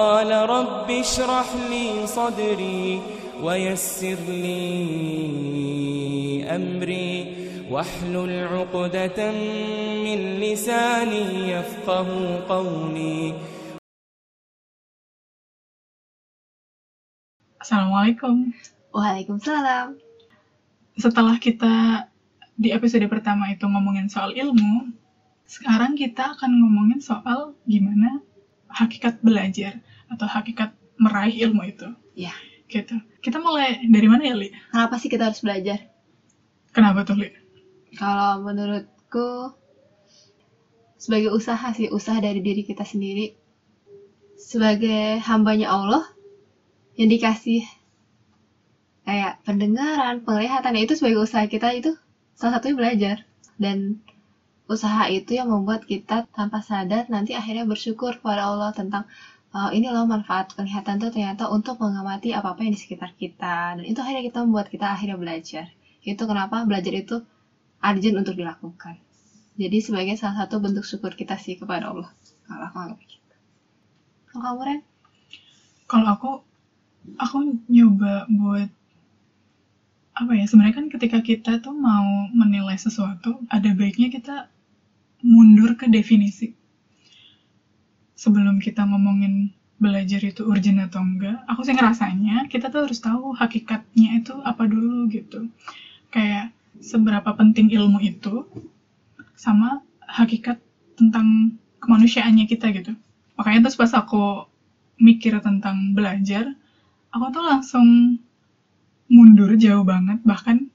قال رب اشرح لي صدري ويسر لي أمري واحلل عقدة من لساني يفقه قولي Assalamualaikum. Waalaikumsalam. Setelah kita di episode pertama itu ngomongin soal ilmu, sekarang kita akan ngomongin soal gimana hakikat belajar atau hakikat meraih ilmu itu. Ya. Gitu. Kita mulai dari mana ya, Li? Kenapa sih kita harus belajar? Kenapa tuh, Li? Kalau menurutku sebagai usaha sih, usaha dari diri kita sendiri. Sebagai hambanya Allah yang dikasih kayak pendengaran, penglihatan, ya itu sebagai usaha kita itu salah satunya belajar. Dan usaha itu yang membuat kita tanpa sadar nanti akhirnya bersyukur kepada Allah tentang uh, ini loh manfaat penglihatan tuh ternyata untuk mengamati apa-apa yang di sekitar kita. Dan itu akhirnya kita membuat kita akhirnya belajar. Itu kenapa belajar itu urgent untuk dilakukan. Jadi sebagai salah satu bentuk syukur kita sih kepada Allah. Kalau anggap gitu. Kalau kamu Ren? Kalau aku aku nyoba buat apa ya sebenarnya kan ketika kita tuh mau menilai sesuatu ada baiknya kita mundur ke definisi sebelum kita ngomongin belajar itu urgent atau enggak aku sih ngerasanya kita tuh harus tahu hakikatnya itu apa dulu gitu. Kayak seberapa penting ilmu itu sama hakikat tentang kemanusiaannya kita gitu. Makanya terus pas aku mikir tentang belajar aku tuh langsung mundur jauh banget bahkan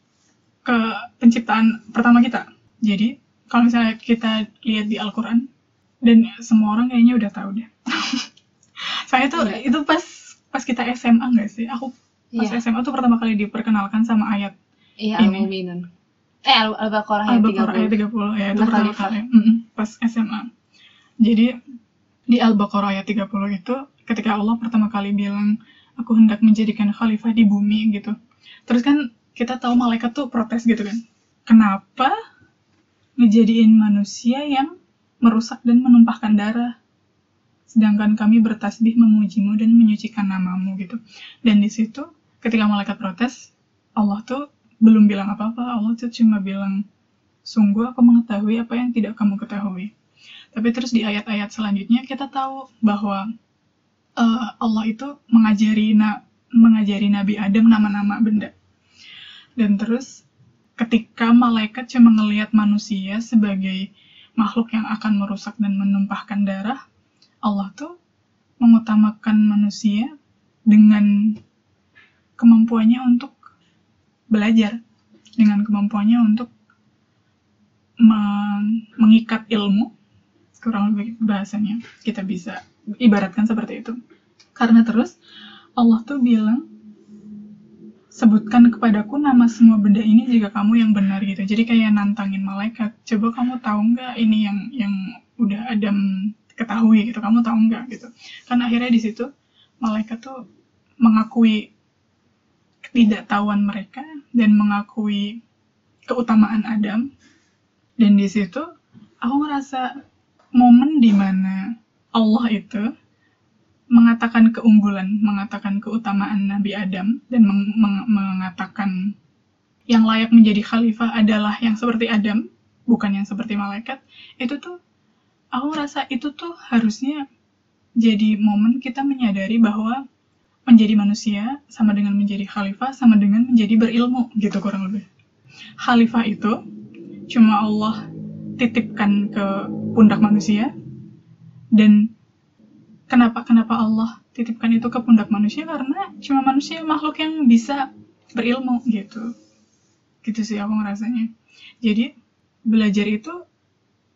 ke penciptaan pertama kita. Jadi kalau misalnya kita lihat di Al-Quran dan semua orang kayaknya udah tahu deh. Saya tuh Iya. itu pas pas kita SMA nggak sih? Aku pas Iya. SMA tuh pertama kali diperkenalkan sama ayat iya Ini. Al-Mu'minun eh Al- Al-Baqarah ayat Al-Baqarah ayat 30 30 ya itu pertama kali. Mm-mm, pas SMA jadi di Al-Baqarah ayat 30 itu ketika Allah pertama kali bilang aku hendak menjadikan khalifah di bumi gitu. Terus kan kita tahu malaikat tuh protes gitu kan. Kenapa ngejadiin manusia yang merusak dan menumpahkan darah. Sedangkan kami bertasbih memujimu dan menyucikan namamu gitu. Dan di situ ketika malaikat protes Allah tuh belum bilang apa-apa. Allah tuh cuma bilang sungguh aku mengetahui apa yang tidak kamu ketahui. Tapi terus di ayat-ayat selanjutnya kita tahu bahwa eh, Allah itu mengajari na- mengajari Nabi Adam nama-nama benda. Dan terus ketika malaikat cuma ngelihat manusia sebagai makhluk yang akan merusak dan menumpahkan darah, Allah tuh mengutamakan manusia dengan kemampuannya untuk belajar, dengan kemampuannya untuk meng- mengikat ilmu, kurang lebih bahasanya kita bisa ibaratkan seperti itu. Karena terus Allah tuh bilang sebutkan kepadaku nama semua benda ini jika kamu yang benar gitu. Jadi kayak nantangin malaikat. Coba kamu tahu nggak ini yang yang udah Adam ketahui gitu. Kamu tahu nggak gitu. Kan akhirnya di situ malaikat tuh mengakui ketidaktahuan mereka dan mengakui keutamaan Adam. Dan di situ aku ngerasa momen di mana Allah itu mengatakan keunggulan, mengatakan keutamaan Nabi Adam, dan meng- meng- mengatakan yang layak menjadi khalifah adalah yang seperti Adam, bukan yang seperti malaikat, itu tuh, aku rasa itu tuh harusnya jadi momen kita menyadari bahwa menjadi manusia sama dengan menjadi khalifah, sama dengan menjadi berilmu, gitu kurang lebih. Khalifah itu cuma Allah titipkan ke pundak manusia, dan kenapa kenapa Allah titipkan itu ke pundak manusia? Karena cuma manusia makhluk yang bisa berilmu gitu. Gitu sih aku ngerasanya. Jadi belajar itu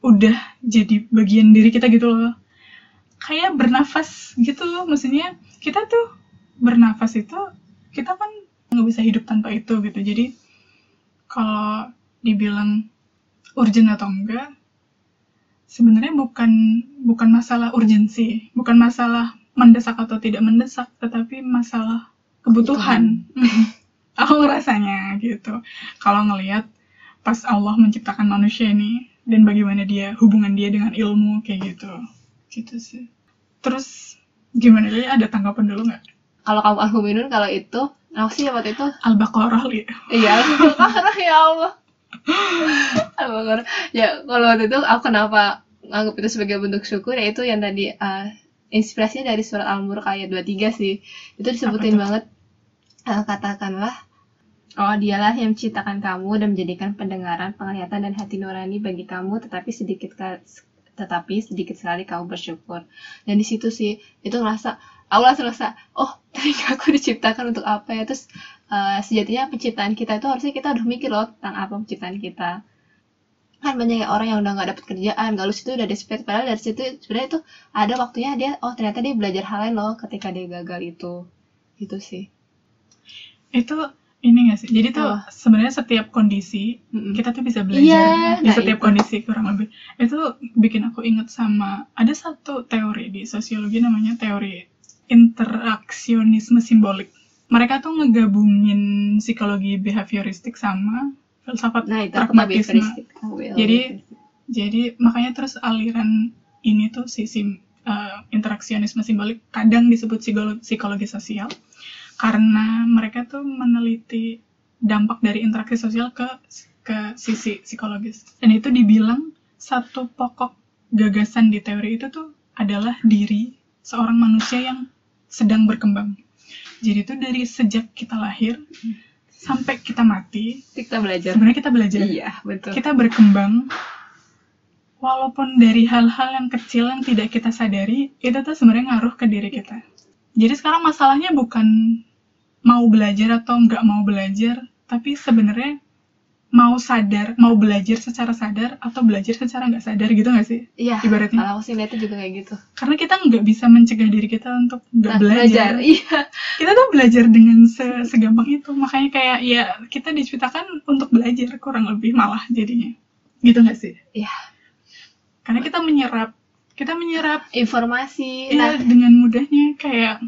udah jadi bagian diri kita gitu loh. Kayak bernafas gitu loh. Maksudnya kita tuh bernafas itu kita kan nggak bisa hidup tanpa itu gitu. Jadi kalau dibilang urgent atau enggak sebenarnya bukan bukan masalah urgensi, bukan masalah mendesak atau tidak mendesak, tetapi masalah kebutuhan. Aku ngerasanya gitu. Kalau ngelihat pas Allah menciptakan manusia ini dan bagaimana dia hubungan dia dengan ilmu kayak gitu, gitu sih. Terus Gimana jadi ada tanggapan dulu nggak? Kalau kamu al-muminun kalau itu aku sih waktu itu Al-Baqarah iya al-baqarah ya Allah. al-baqarah. Ya kalau waktu itu aku kenapa anggap itu sebagai bentuk syukur yaitu yang tadi eh, inspirasinya dari surat Al-Mulk ayat 23 sih. Itu disebutin tuh? banget eh, katakanlah Oh, dialah yang menciptakan kamu dan menjadikan pendengaran, penglihatan dan hati nurani bagi kamu, tetapi sedikit tetapi sedikit sekali kamu bersyukur. Dan di situ sih itu ngerasa aku langsung ngerasa, oh, telinga aku diciptakan untuk apa ya? Terus eh, sejatinya penciptaan kita itu harusnya kita udah mikir loh tentang apa penciptaan kita. Kan banyak orang yang udah nggak dapet kerjaan, gak lulus itu udah desperate, padahal dari situ sebenarnya itu ada waktunya dia, oh ternyata dia belajar hal lain loh ketika dia gagal itu. Gitu sih. Itu ini nggak sih? Jadi tuh Apa? sebenarnya setiap kondisi Mm-mm. kita tuh bisa belajar Iya, di nah setiap itu. kondisi kurang lebih. Itu bikin aku inget sama ada satu teori di sosiologi namanya teori interaksionisme simbolik. Mereka tuh ngegabungin psikologi behavioristik sama filsafat Nah, itu pragmatisme. Jadi- Jadi makanya terus aliran ini tuh si sim- eh, interaksionisme simbolik kadang disebut psikolo- psikologi sosial karena mereka tuh meneliti dampak dari interaksi sosial ke ke sisi psikologis. Dan itu dibilang satu pokok gagasan di teori itu tuh adalah diri seorang manusia yang sedang berkembang. Jadi itu dari sejak kita lahir sampai kita mati, kita belajar. sebenarnya kita belajar Iya, betul. kita berkembang walaupun dari hal-hal yang kecil yang tidak kita sadari itu tuh sebenarnya ngaruh ke diri kita jadi sekarang masalahnya bukan mau belajar atau nggak mau belajar tapi sebenarnya mau sadar mau belajar secara sadar atau belajar secara nggak sadar gitu nggak sih Iya. ibaratnya. Kalau aku sih lihatnya juga kayak gitu. karena kita nggak bisa mencegah diri kita untuk nggak Nah, belajar Iya. kita tuh belajar dengan se- segampang itu makanya kayak ya kita diciptakan untuk belajar kurang lebih malah jadinya gitu nggak sih Iya. karena kita menyerap kita menyerap Informasi. ya Nah, dengan mudahnya kayak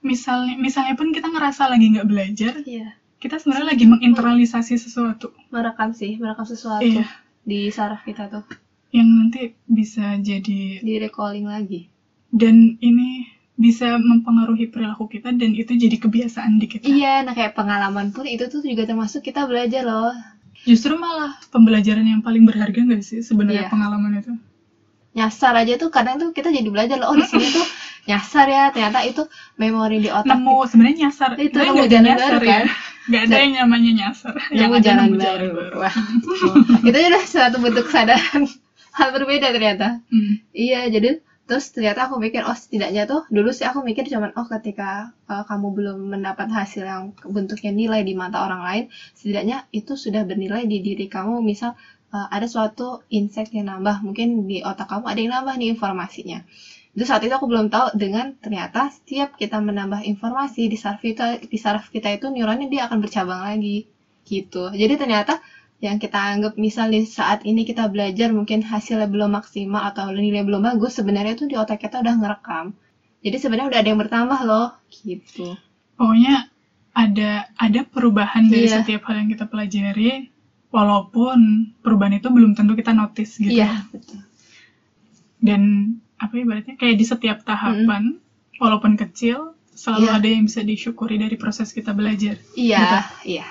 misalnya misalnya pun kita ngerasa lagi nggak belajar iya. Kita sebenarnya lagi menginternalisasi sesuatu Merekam sih, merekam sesuatu Iya. di saraf kita tuh. yang nanti bisa jadi Di recalling lagi. dan ini bisa mempengaruhi perilaku kita dan itu jadi kebiasaan di kita Iya, nah kayak pengalaman pun itu tuh juga termasuk kita belajar loh. justru malah pembelajaran yang paling berharga nggak sih sebenarnya Iya. pengalaman itu Nyasar aja tuh kadang tuh kita jadi belajar loh. Oh, di sini tuh nyasar ya. Ternyata itu memori di otak. nemu sebenarnya nyasar Itu nemu jalan nyasar baru, ya nggak ada yang namanya nyasar yang ada jalan nemu baru. Wah. Oh, itu udah suatu bentuk kesadaran hal berbeda ternyata. Hmm. Iya, jadi terus ternyata aku mikir, oh setidaknya tuh dulu sih aku mikir cuman oh ketika uh, kamu belum mendapat hasil yang bentuknya nilai di mata orang lain, setidaknya itu sudah bernilai di diri kamu. Misal uh, ada suatu insight yang nambah, mungkin di otak kamu ada yang nambah nih informasinya. Itu saat itu aku belum tahu dengan ternyata setiap kita menambah informasi di saraf kita di saraf kita itu neuronnya dia akan bercabang lagi gitu. Jadi ternyata yang kita anggap misalnya saat ini kita belajar mungkin hasilnya belum maksimal atau nilai belum bagus sebenarnya itu di otak kita udah ngerekam jadi sebenarnya udah ada yang bertambah loh gitu pokoknya ada ada perubahan dari Iya. setiap hal yang kita pelajari walaupun perubahan itu belum tentu kita notice gitu iya betul dan apa ibaratnya kayak di setiap tahapan walaupun kecil selalu Iya. ada yang bisa disyukuri dari proses kita belajar iya iya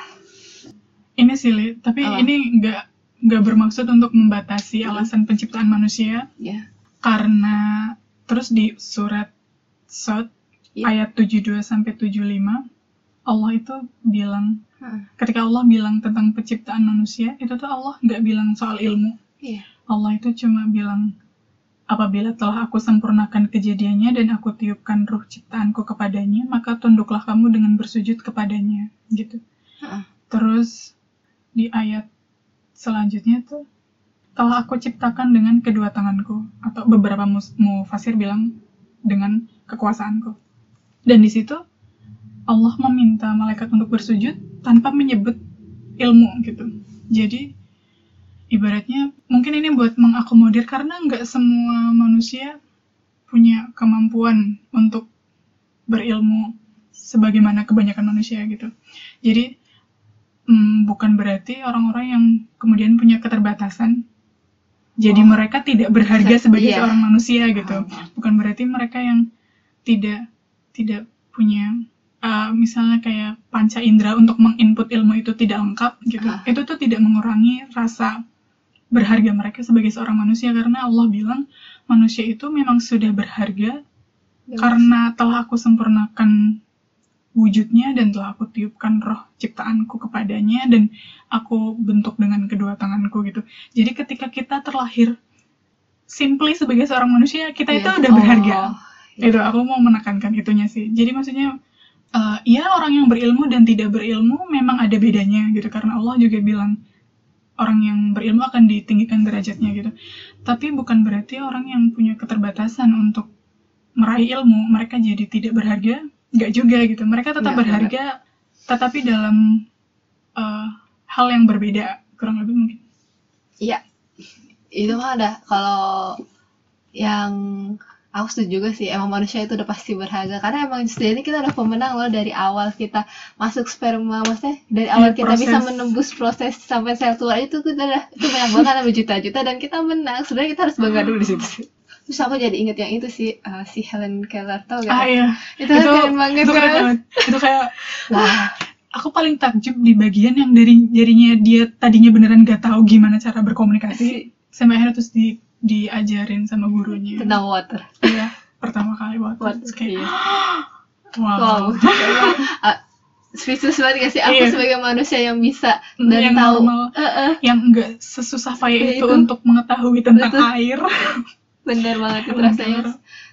ini sih Li, tapi Apa? ini nggak nggak bermaksud untuk membatasi alasan penciptaan manusia iya karena terus di surat Sot Iya. ayat 72 sampai 75 Allah itu bilang Heeh. ketika Allah bilang tentang penciptaan manusia itu tuh Allah nggak bilang soal ilmu iya Allah itu cuma bilang apabila telah aku sempurnakan kejadiannya dan aku tiupkan ruh ciptaanku kepadanya maka tunduklah kamu dengan bersujud kepadanya gitu. Heeh. terus di ayat selanjutnya tuh telah aku ciptakan dengan kedua tanganku atau beberapa mufasir bilang dengan kekuasaanku. Dan di situ Allah meminta malaikat untuk bersujud tanpa menyebut ilmu gitu. Jadi ibaratnya mungkin ini buat mengakomodir karena nggak semua manusia punya kemampuan untuk berilmu sebagaimana kebanyakan manusia gitu jadi hmm, bukan berarti orang-orang yang kemudian punya keterbatasan jadi Oh. mereka tidak berharga sebagai iya. seorang manusia gitu Paham. bukan berarti mereka yang tidak tidak punya uh, misalnya kayak panca indera untuk menginput ilmu itu tidak lengkap gitu Ah. itu tuh tidak mengurangi rasa berharga mereka sebagai seorang manusia karena Allah bilang manusia itu memang sudah berharga karena telah aku sempurnakan wujudnya dan telah aku tiupkan roh ciptaanku kepadanya dan aku bentuk dengan kedua tanganku gitu. Jadi ketika kita terlahir simply sebagai seorang manusia, kita itu udah berharga. Iya. Oh, Itu aku mau menekankan itunya sih. Jadi maksudnya ya orang yang berilmu dan tidak berilmu memang ada bedanya gitu karena Allah juga bilang orang yang berilmu akan ditinggikan derajatnya gitu. Tapi bukan berarti orang yang punya keterbatasan untuk meraih ilmu mereka jadi tidak berharga, nggak juga gitu. Mereka tetap Nggak, berharga, tetapi dalam eh, hal yang berbeda kurang lebih mungkin. Iya, itu mah ada kalau yang aku setuju juga sih emang manusia itu udah pasti berharga. Karena emang sendiri kita udah pemenang loh dari awal kita masuk sperma. Maksudnya dari awal Iya, kita bisa menembus proses sampai sel tua itu kita udah itu banyak banget ada berjuta-juta dan kita menang. Sebenarnya kita harus bangga dulu di situ. Sih terus aku jadi inget yang itu sih eh, si Helen Keller tau gak Ah iya, itu, kan keren banget itu keren kan banget. Itu kayak wah aku paling takjub di bagian yang dari jadinya dia tadinya beneran gak tahu gimana cara berkomunikasi sampai akhirnya terus di diajarin sama gurunya. tentang water Iya, pertama kali waktu Water, Terus kayak iya. wow. Wow. Ah, Speechless banget gak sih aku Iya. sebagai manusia yang bisa dan yang tahu normal. Eh, eh, Yang enggak sesusah payah Ya, itu, itu. untuk mengetahui tentang Betul. air. bener banget itu rasanya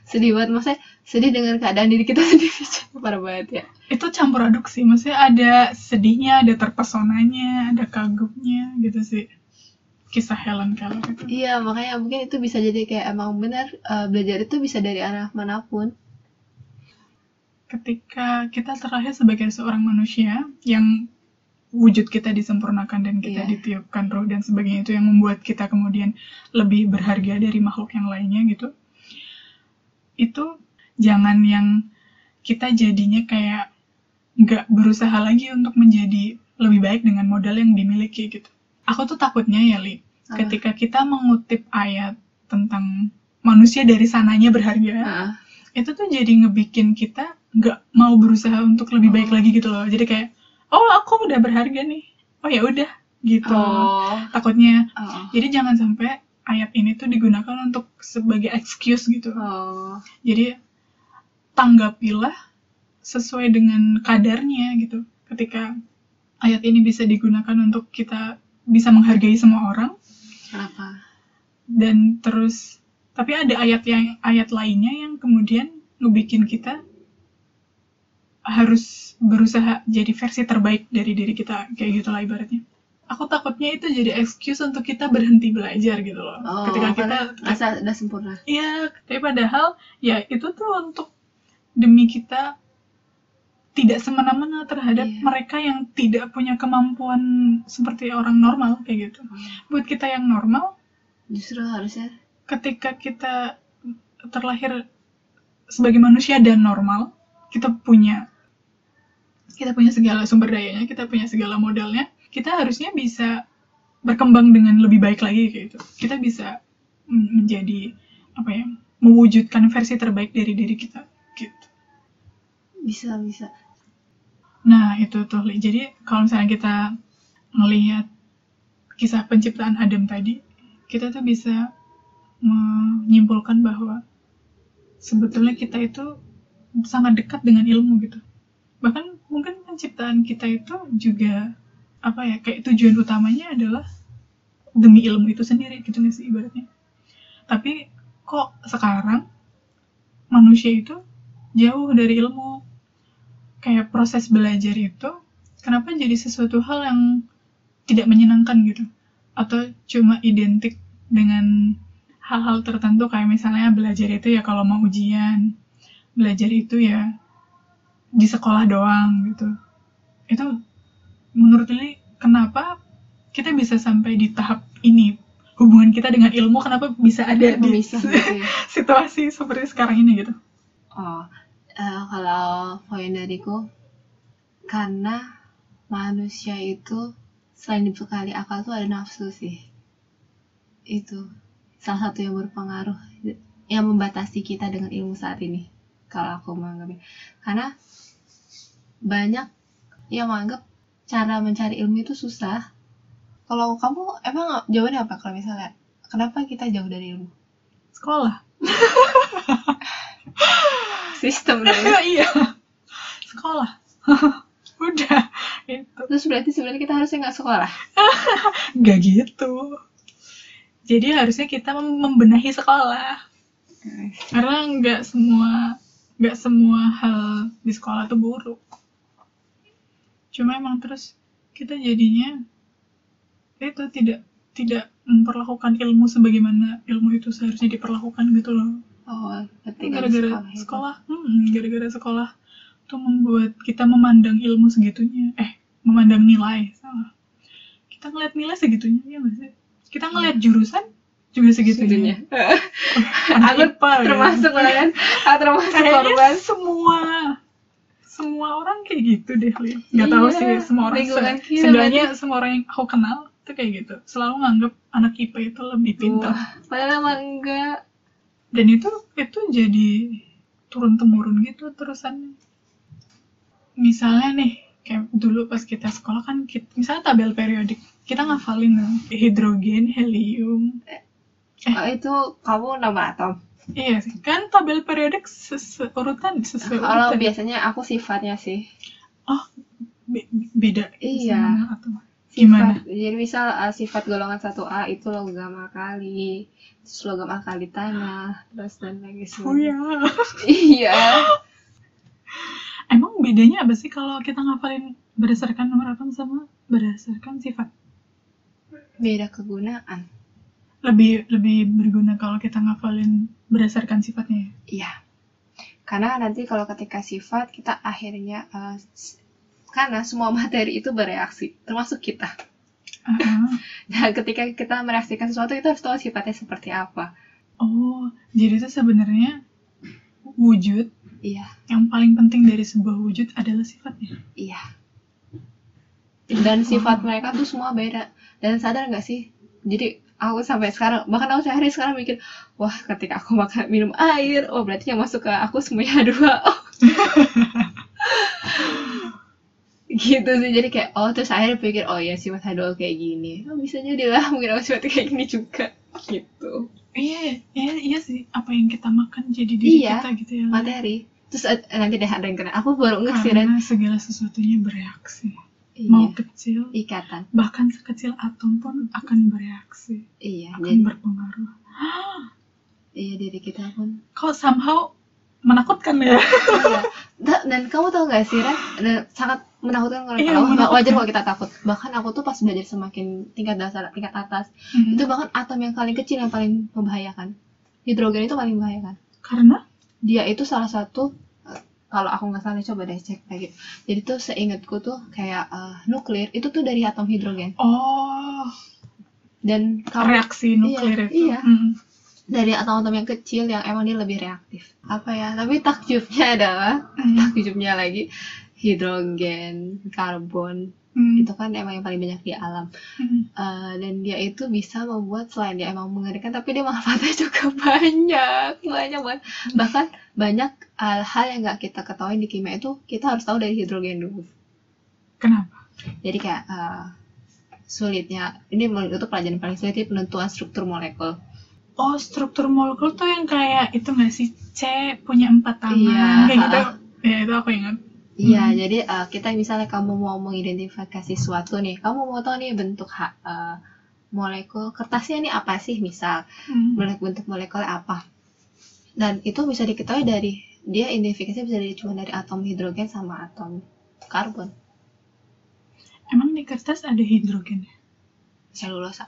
sedih banget maksudnya sedih dengan keadaan diri kita sendiri parah banget ya itu campur aduk sih, maksudnya ada sedihnya, ada terpesonanya, ada kagumnya gitu sih. Kisah Helen Keller itu. iya makanya mungkin itu bisa jadi kayak emang bener eh, belajar itu bisa dari arah mana pun ketika kita terlahir sebagai seorang manusia yang wujud kita disempurnakan dan kita Iya. ditiupkan roh dan sebagainya itu yang membuat kita kemudian lebih berharga dari makhluk yang lainnya gitu itu jangan yang kita jadinya kayak nggak berusaha lagi untuk menjadi lebih baik dengan modal yang dimiliki gitu aku tuh takutnya ya li ketika kita mengutip ayat tentang manusia dari sananya berharga Heeh. itu tuh jadi ngebikin kita nggak mau berusaha untuk lebih baik Oh. lagi gitu loh. Jadi kayak oh aku udah berharga nih. Oh ya udah gitu. Oh. Takutnya. Oh jadi jangan sampai ayat ini tuh digunakan untuk sebagai excuse gitu. Oh. Jadi tanggapilah sesuai dengan kadarnya gitu. Ketika ayat ini bisa digunakan untuk kita bisa menghargai semua orang. Kenapa? Dan terus tapi ada ayat yang ayat lainnya yang kemudian ngebikin kita harus berusaha jadi versi terbaik dari diri kita kayak gitulah ibaratnya. Aku takutnya itu jadi excuse untuk kita berhenti belajar gitu loh. Oh ketika kita rasa udah sempurna. Iya, tapi padahal ya itu tuh untuk demi kita tidak semena-mena terhadap Iya. mereka yang tidak punya kemampuan seperti orang normal kayak gitu. Buat kita yang normal, justru harusnya ketika kita terlahir sebagai manusia dan normal, kita punya kita punya segala sumber dayanya, kita punya segala modalnya, kita harusnya bisa berkembang dengan lebih baik lagi kayak gitu. Kita bisa menjadi apa ya, mewujudkan versi terbaik dari diri kita gitu. bisa bisa Nah, itu tuh. Jadi kalau misalnya kita ngelihat kisah penciptaan Adam tadi, kita tuh bisa menyimpulkan bahwa sebetulnya kita itu sangat dekat dengan ilmu gitu. Bahkan mungkin penciptaan kita itu juga apa ya, kayak tujuan utamanya adalah demi ilmu itu sendiri gitu nggak sih ibaratnya. Tapi kok sekarang manusia itu jauh dari ilmu kayak proses belajar itu kenapa jadi sesuatu hal yang tidak menyenangkan gitu? Atau cuma identik dengan hal-hal tertentu kayak misalnya belajar itu ya kalau mau ujian belajar itu ya di sekolah doang gitu. Itu menurut Lili kenapa kita bisa sampai di tahap ini? Hubungan kita dengan ilmu kenapa bisa ada di Memisah gitu ya. situasi seperti sekarang ini gitu? Oh, eh, kalau poin dariku, karena manusia itu selain dibekali akal tuh ada nafsu sih. Itu salah satu yang berpengaruh, yang membatasi kita dengan ilmu saat ini. kalau aku menganggapnya karena banyak yang menganggap cara mencari ilmu itu susah kalau kamu emang jawabannya apa kalau misalnya kenapa kita jauh dari ilmu sekolah sistem iya. Sekolah. Udah itu terus berarti sebenarnya kita harusnya nggak sekolah? Nggak gitu. Jadi harusnya kita mem- membenahi sekolah. Karena nggak semua nggak semua hal di sekolah tuh buruk. Cuma emang terus kita jadinya itu tidak tidak memperlakukan ilmu sebagaimana ilmu itu seharusnya diperlakukan gitu loh oh di gara-gara itu. sekolah. Hmm, gara-gara sekolah tuh membuat kita memandang ilmu segitunya. Eh memandang nilai salah. Kita ngeliat nilai segitunya ya sih? Kita ngeliat jurusan juga segitunya. Segitunya. Aku IPA ya. termasuk lah kan aku termasuk kayaknya korban. semua semua orang kayak gitu deh Li. nggak tahu Iya, sih semua orang se- sebenarnya semua orang yang aku kenal tuh kayak gitu. Selalu nganggap anak IPA itu lebih pintar. Wah, padahal emang enggak dan itu itu jadi turun temurun gitu terusannya. Misalnya nih kayak dulu pas kita sekolah kan kita, misalnya tabel periodik kita ngafalin kan, hidrogen helium. Oh, itu kamu nomor atom? Iya sih kan tabel periodik urutan sesuai kalau biasanya aku sifatnya sih. Oh be- beda Iya. Gimana Sifat, jadi misal uh, sifat golongan 1A itu logam alkali, terus logam alkali tanah, terus dan lagi oh ya Iya. emang bedanya apa sih kalau kita ngafalin berdasarkan nomor atom sama berdasarkan sifat Beda kegunaan. lebih lebih berguna kalau kita ngafalin berdasarkan sifatnya ya? Iya. Karena nanti kalau ketika sifat kita akhirnya uh, karena semua materi itu bereaksi, termasuk kita. Ah, Dan ketika kita mereaksikan sesuatu itu harus tahu sifatnya seperti apa. oh jadi itu sebenarnya wujud Iya, yang paling penting dari sebuah wujud adalah sifatnya iya. Dan sifat mereka tuh semua beda. Dan sadar nggak sih? Jadi aku sampai sekarang, bahkan aku sehari sekarang mikir, wah ketika aku makan minum air, oh berarti yang masuk ke aku semuanya dua. gitu sih jadi kayak oh terus akhirnya pikir oh ya sifat H2O kayak gini. Oh, bisa jadi lah mungkin aku sifatnya kayak gini juga. Gitu. Iya iya iya sih. Apa yang kita makan jadi diri Iya, kita gitu ya. materi. Terus eh, nanti deh ada yang kena. Aku baru nggak sih Ren? Karena segala sesuatunya bereaksi. Mau iya kecil ikatan. bahkan sekecil atom pun akan bereaksi. Iya akan jadi. berpengaruh. Iya diri kita pun. Kok somehow menakutkan ya? Iya. dan kamu tau gak sih Ren? Dan sangat menakutkan kalau Iya, menakutkan. wajar kalau kita takut. Bahkan aku tuh pas belajar semakin tingkat dasar tingkat atas Hmm. itu bahkan atom yang paling kecil yang paling membahayakan. Hidrogen itu paling membahayakan. Karena? Dia itu salah satu eh, kalau aku nggak salah coba deh cek lagi. Jadi tuh seingatku tuh kayak eh, nuklir itu tuh dari atom hidrogen. Oh. Dan kamu reaksi nuklir Iya, itu. iya. Hmm. Dari atom-atom yang kecil yang emang dia lebih reaktif. Apa ya? Tapi takjubnya adalah Hmm. takjubnya lagi hidrogen karbon. Hmm. itu kan emang yang paling banyak di alam. Hmm. Eh, dan dia itu bisa membuat selain dia emang mengerikan tapi dia manfaatnya juga banyak. Banyak banget. Bahkan banyak eh, hal yang nggak kita ketahui di kimia itu kita harus tahu dari hidrogen dulu. Kenapa? Jadi kayak eh, sulitnya ini menurut itu pelajaran paling sulit penentuan struktur molekul Oh, struktur molekul tuh yang kayak itu nggak sih? C punya empat tangan, Iya, kayak gitu. Ya, itu aku ingat. Iya, Hmm. jadi eh, kita misalnya kamu mau mengidentifikasi suatu nih, kamu mau tahu nih bentuk ha- eh, molekul kertasnya ini apa sih misal Hmm. bentuk molekulnya apa dan itu bisa diketahui dari dia identifikasi bisa dari cuma dari atom hidrogen sama atom karbon Emang di kertas ada hidrogen ya? selulosa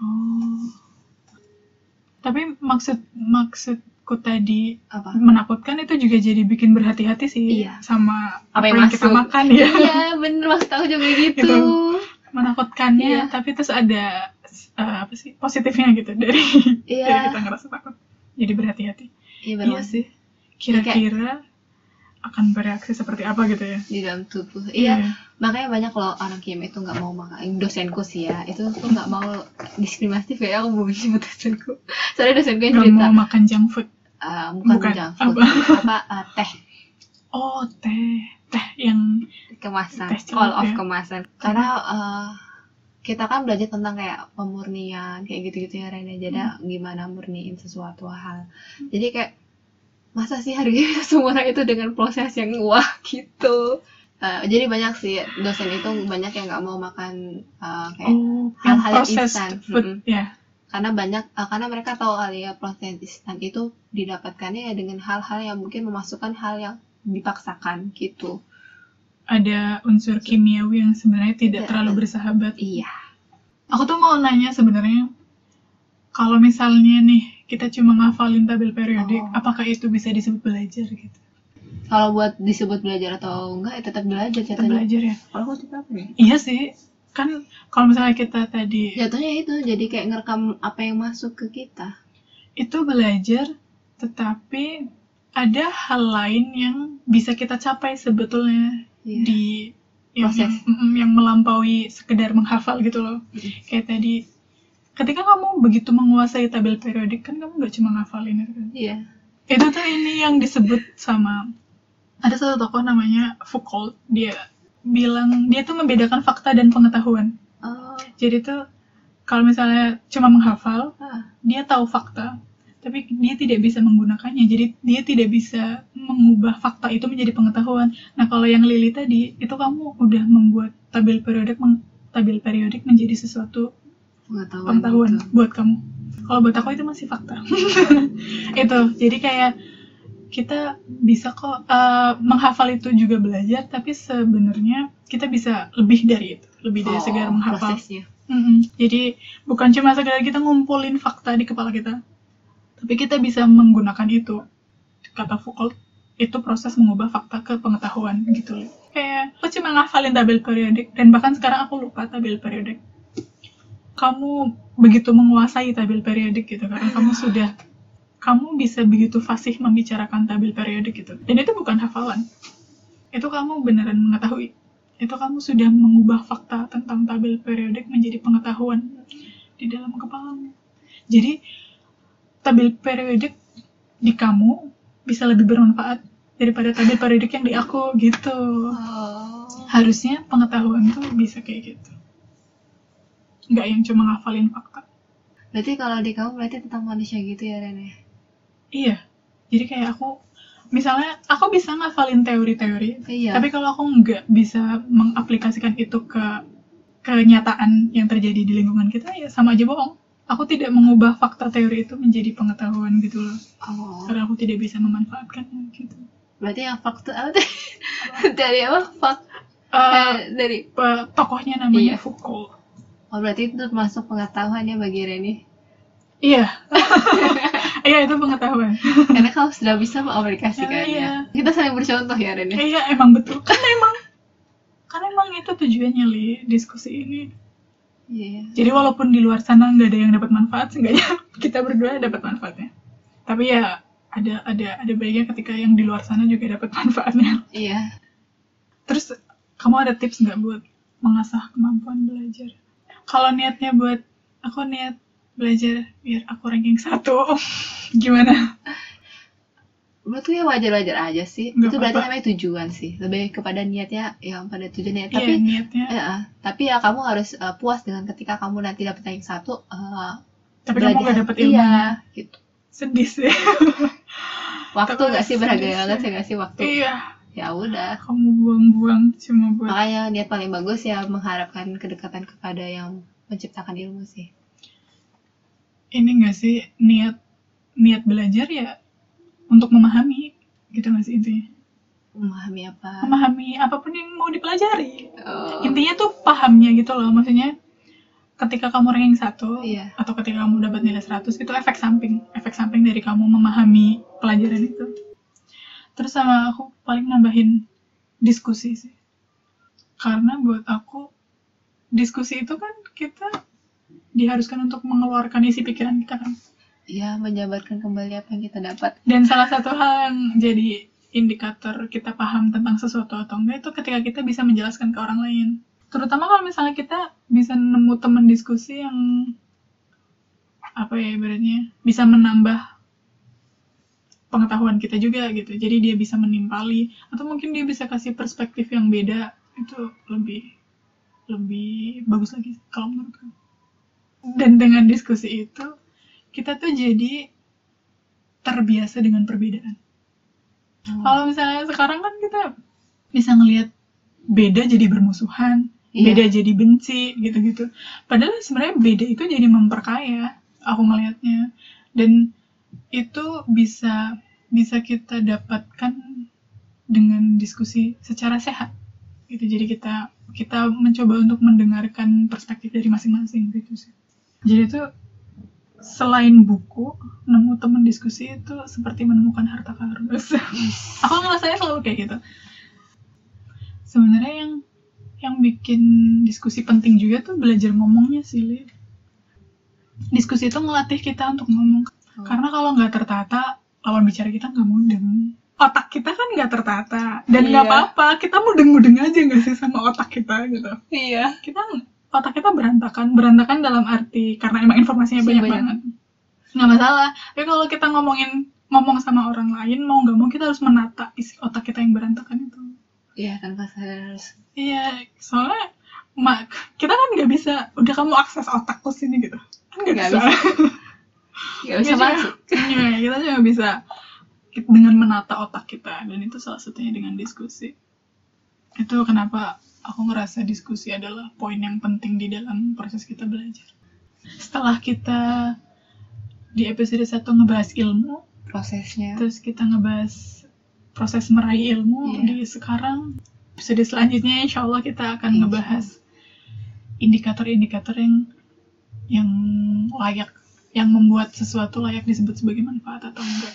Oh. Tapi maksud maksudku tadi apa menakutkan itu juga jadi bikin berhati-hati sih Iya. sama Apa apa, yang yang, kita makan ya. iya bener maksud aku juga gitu Gitu. Menakutkannya, Iya. tapi terus ada eh, apa sih positifnya gitu dari Iya. dari kita ngerasa takut. Jadi berhati-hati. iya Iya sih. Kira-kira akan bereaksi seperti apa gitu ya? di dalam tubuh. Iya makanya banyak loh orang kimia itu nggak mau makan dosenku sih ya itu tuh nggak mau diskriminatif ya aku mau nyebut dosenku. Soalnya dosenku yang cerita. mau makan junk food. uh, bukan, Bukan, junk food. Apa? apa uh, teh. Oh teh. Teh yang kemasan. Teh all of ya. kemasan. Karena uh, kita kan belajar tentang kayak pemurnian kayak gitu-gitu ya Rene jadi Hmm. gimana murniin sesuatu hal. Jadi kayak masa sih harganya semurah itu dengan proses yang wah gitu? Uh, jadi banyak sih dosen itu banyak yang nggak mau makan uh, kayak oh hal-hal yang instan. food ya. Karena banyak uh, karena mereka tahu kali ya proses instan itu didapatkannya ya dengan hal-hal yang mungkin memasukkan hal yang dipaksakan gitu. Ada unsur kimiawi yang sebenarnya tidak Tidak. terlalu bersahabat. Iya. Aku tuh mau nanya sebenarnya kalau misalnya nih kita cuma ngafalin tabel periodik, Oh. apakah itu bisa disebut belajar gitu? kalau buat disebut belajar atau enggak ya tetap belajar jatuhnya belajar ya? kalau aku apa nih Iya sih. Kan kalau misalnya kita tadi jatuhnya itu jadi kayak ngerekam apa yang masuk ke kita itu belajar, tetapi ada hal lain yang bisa kita capai sebetulnya Iya. di yang, Proses. yang, yang melampaui sekedar menghafal gitu loh. Mm. Kayak tadi, ketika kamu begitu menguasai tabel periodik kan kamu nggak cuma ngafalin itu kan? iya. Itu tuh ini yang disebut sama ada satu tokoh namanya Foucault. Dia bilang dia tuh membedakan fakta dan pengetahuan. Oh. Jadi tuh kalau misalnya cuma menghafal ah, dia tahu fakta tapi dia tidak bisa menggunakannya. Jadi dia tidak bisa mengubah fakta itu menjadi pengetahuan. Nah kalau yang Lili tadi itu kamu udah membuat tabel periodik tabel periodik menjadi sesuatu pengetahuan pengetahuan gitu. buat kamu. Kalau buat aku itu masih fakta. itu, jadi kayak kita bisa kok eh, menghafal itu juga belajar, tapi sebenarnya kita bisa lebih dari itu, lebih dari Oh, sekedar menghafal. prosesnya Mm-mm. Jadi bukan cuma sekedar kita ngumpulin fakta di kepala kita, tapi kita bisa menggunakan itu. Kata Foucault, itu proses mengubah fakta ke pengetahuan gitu. Kayak aku cuma ngafalin tabel periodik dan bahkan sekarang aku lupa tabel periodik. Kamu begitu menguasai tabel periodik gitu karena kamu sudah kamu bisa begitu fasih membicarakan tabel periodik gitu. Dan itu bukan hafalan. Itu kamu beneran mengetahui itu kamu sudah mengubah fakta tentang tabel periodik menjadi pengetahuan di dalam kepalamu. Jadi tabel periodik di kamu bisa lebih bermanfaat daripada tabel periodik yang di aku gitu. oh Harusnya pengetahuan tuh bisa kayak gitu. Nggak yang cuma ngafalin fakta. berarti kalau di kamu berarti tentang manusia gitu ya Rene Iya. Jadi kayak aku misalnya aku bisa ngafalin teori-teori, iya Tapi kalau aku nggak bisa mengaplikasikan itu ke kenyataan yang terjadi di lingkungan kita, ya sama aja bohong. Aku tidak mengubah fakta teori itu menjadi pengetahuan gitu loh. oh Karena aku tidak bisa memanfaatkannya gitu. berarti yang fakta apa dari apa fak Eh, eh, dari tokohnya namanya Iya. Foucault. Oh berarti itu termasuk pengetahuan ya bagi Rene Iya. Iya itu pengetahuan. karena kamu sudah bisa mengaplikasikannya Iya. kita saling bercontoh ya Rene Iya emang betul. Kan emang kan emang itu tujuannya li diskusi ini. iya Jadi walaupun di luar sana nggak ada yang dapat manfaat, seenggaknya kita berdua dapat manfaatnya. Tapi ya ada ada ada baiknya ketika yang di luar sana juga dapat manfaatnya. iya Terus kamu ada tips nggak buat mengasah kemampuan belajar? Kalau niatnya buat aku niat belajar biar aku ranking satu, gimana? menurutku ya wajar-wajar aja sih Nggak itu berarti apa-apa. namanya tujuan sih lebih kepada niatnya yang pada tujuannya Iya tapi niatnya. eh, eh, tapi ya kamu harus eh, puas dengan ketika kamu nanti dapat ranking satu eh, Tapi kamu nggak dapat ilmu. iya gitu Sedih sih. waktu Tapi nggak sih berharga banget sih. sih nggak sih waktu iya. Ya udah Kamu buang-buang cuma buat. makanya niat paling bagus ya mengharapkan kedekatan kepada yang menciptakan ilmu sih Ini nggak sih niat niat belajar ya untuk memahami gitu nggak sih intinya? memahami apa memahami apa pun yang mau dipelajari. Oh, Intinya tuh pahamnya gitu loh, maksudnya ketika kamu ranking satu Iya. atau ketika kamu dapat nilai 100 itu efek samping, efek samping dari kamu memahami pelajaran itu. Terus sama aku paling nambahin diskusi sih. Karena buat aku diskusi itu kan kita diharuskan untuk mengeluarkan isi pikiran kita kan. ya menjabarkan kembali apa yang kita dapat Dan salah satu hal yang jadi indikator kita paham tentang sesuatu atau enggak itu ketika kita bisa menjelaskan ke orang lain. Terutama kalau misalnya kita bisa nemu teman diskusi yang apa ya ibaratnya bisa menambah pengetahuan kita juga gitu. Jadi dia bisa menimpali atau mungkin dia bisa kasih perspektif yang beda itu lebih lebih bagus lagi kalau menurutku dan dengan diskusi itu kita tuh jadi terbiasa dengan perbedaan. Hmm. kalau misalnya sekarang kan kita bisa ngelihat beda jadi bermusuhan Iya. beda jadi benci gitu-gitu. Padahal sebenarnya beda itu jadi memperkaya aku ngelihatnya. Dan itu bisa bisa kita dapatkan dengan diskusi secara sehat. Gitu jadi kita kita mencoba untuk mendengarkan perspektif dari masing-masing gitu sih. Jadi itu selain buku nemu teman diskusi itu seperti menemukan harta karun. Aku ngerasanya selalu kayak gitu. Sebenarnya yang yang bikin diskusi penting juga tuh belajar ngomongnya sih Li. diskusi itu ngelatih kita untuk ngomong Oh. karena kalau nggak tertata lawan bicara kita nggak mudeng otak kita kan nggak tertata. Dan nggak Iya. apa-apa kita mudeng-mudeng aja nggak sih sama otak kita gitu. Iya. kita otak kita berantakan. Berantakan dalam arti karena emang informasinya banyak, banyak. banget. Nggak masalah. Tapi kalau kita ngomongin ngomong sama orang lain mau nggak mau kita harus menata isi otak kita yang berantakan itu. Iya, tanpa harus. iya soalnya mak kita kan nggak bisa udah kamu akses otakku sini gitu. Kan nggak Nggak bisa, Bisa masuk. Iya, kita cuma bisa dengan menata otak kita dan itu salah satunya dengan diskusi itu kenapa aku ngerasa diskusi adalah poin yang penting di dalam proses kita belajar setelah kita di episode 1 ngebahas ilmu Prosesnya. terus kita ngebahas proses meraih ilmu Iya. di sekarang episode selanjutnya insya Allah kita akan ngebahas indikator-indikator yang yang layak yang membuat sesuatu layak disebut sebagai manfaat atau enggak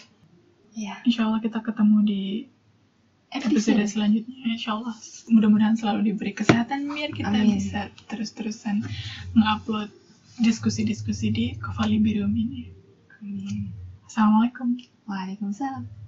Iya. insya Allah kita ketemu di episode Episode. selanjutnya insya Allah mudah-mudahan selalu diberi kesehatan biar kita Amin. bisa terus-terusan mengupload diskusi-diskusi di Kavali Birum ini Amin. Assalamualaikum Waalaikumsalam.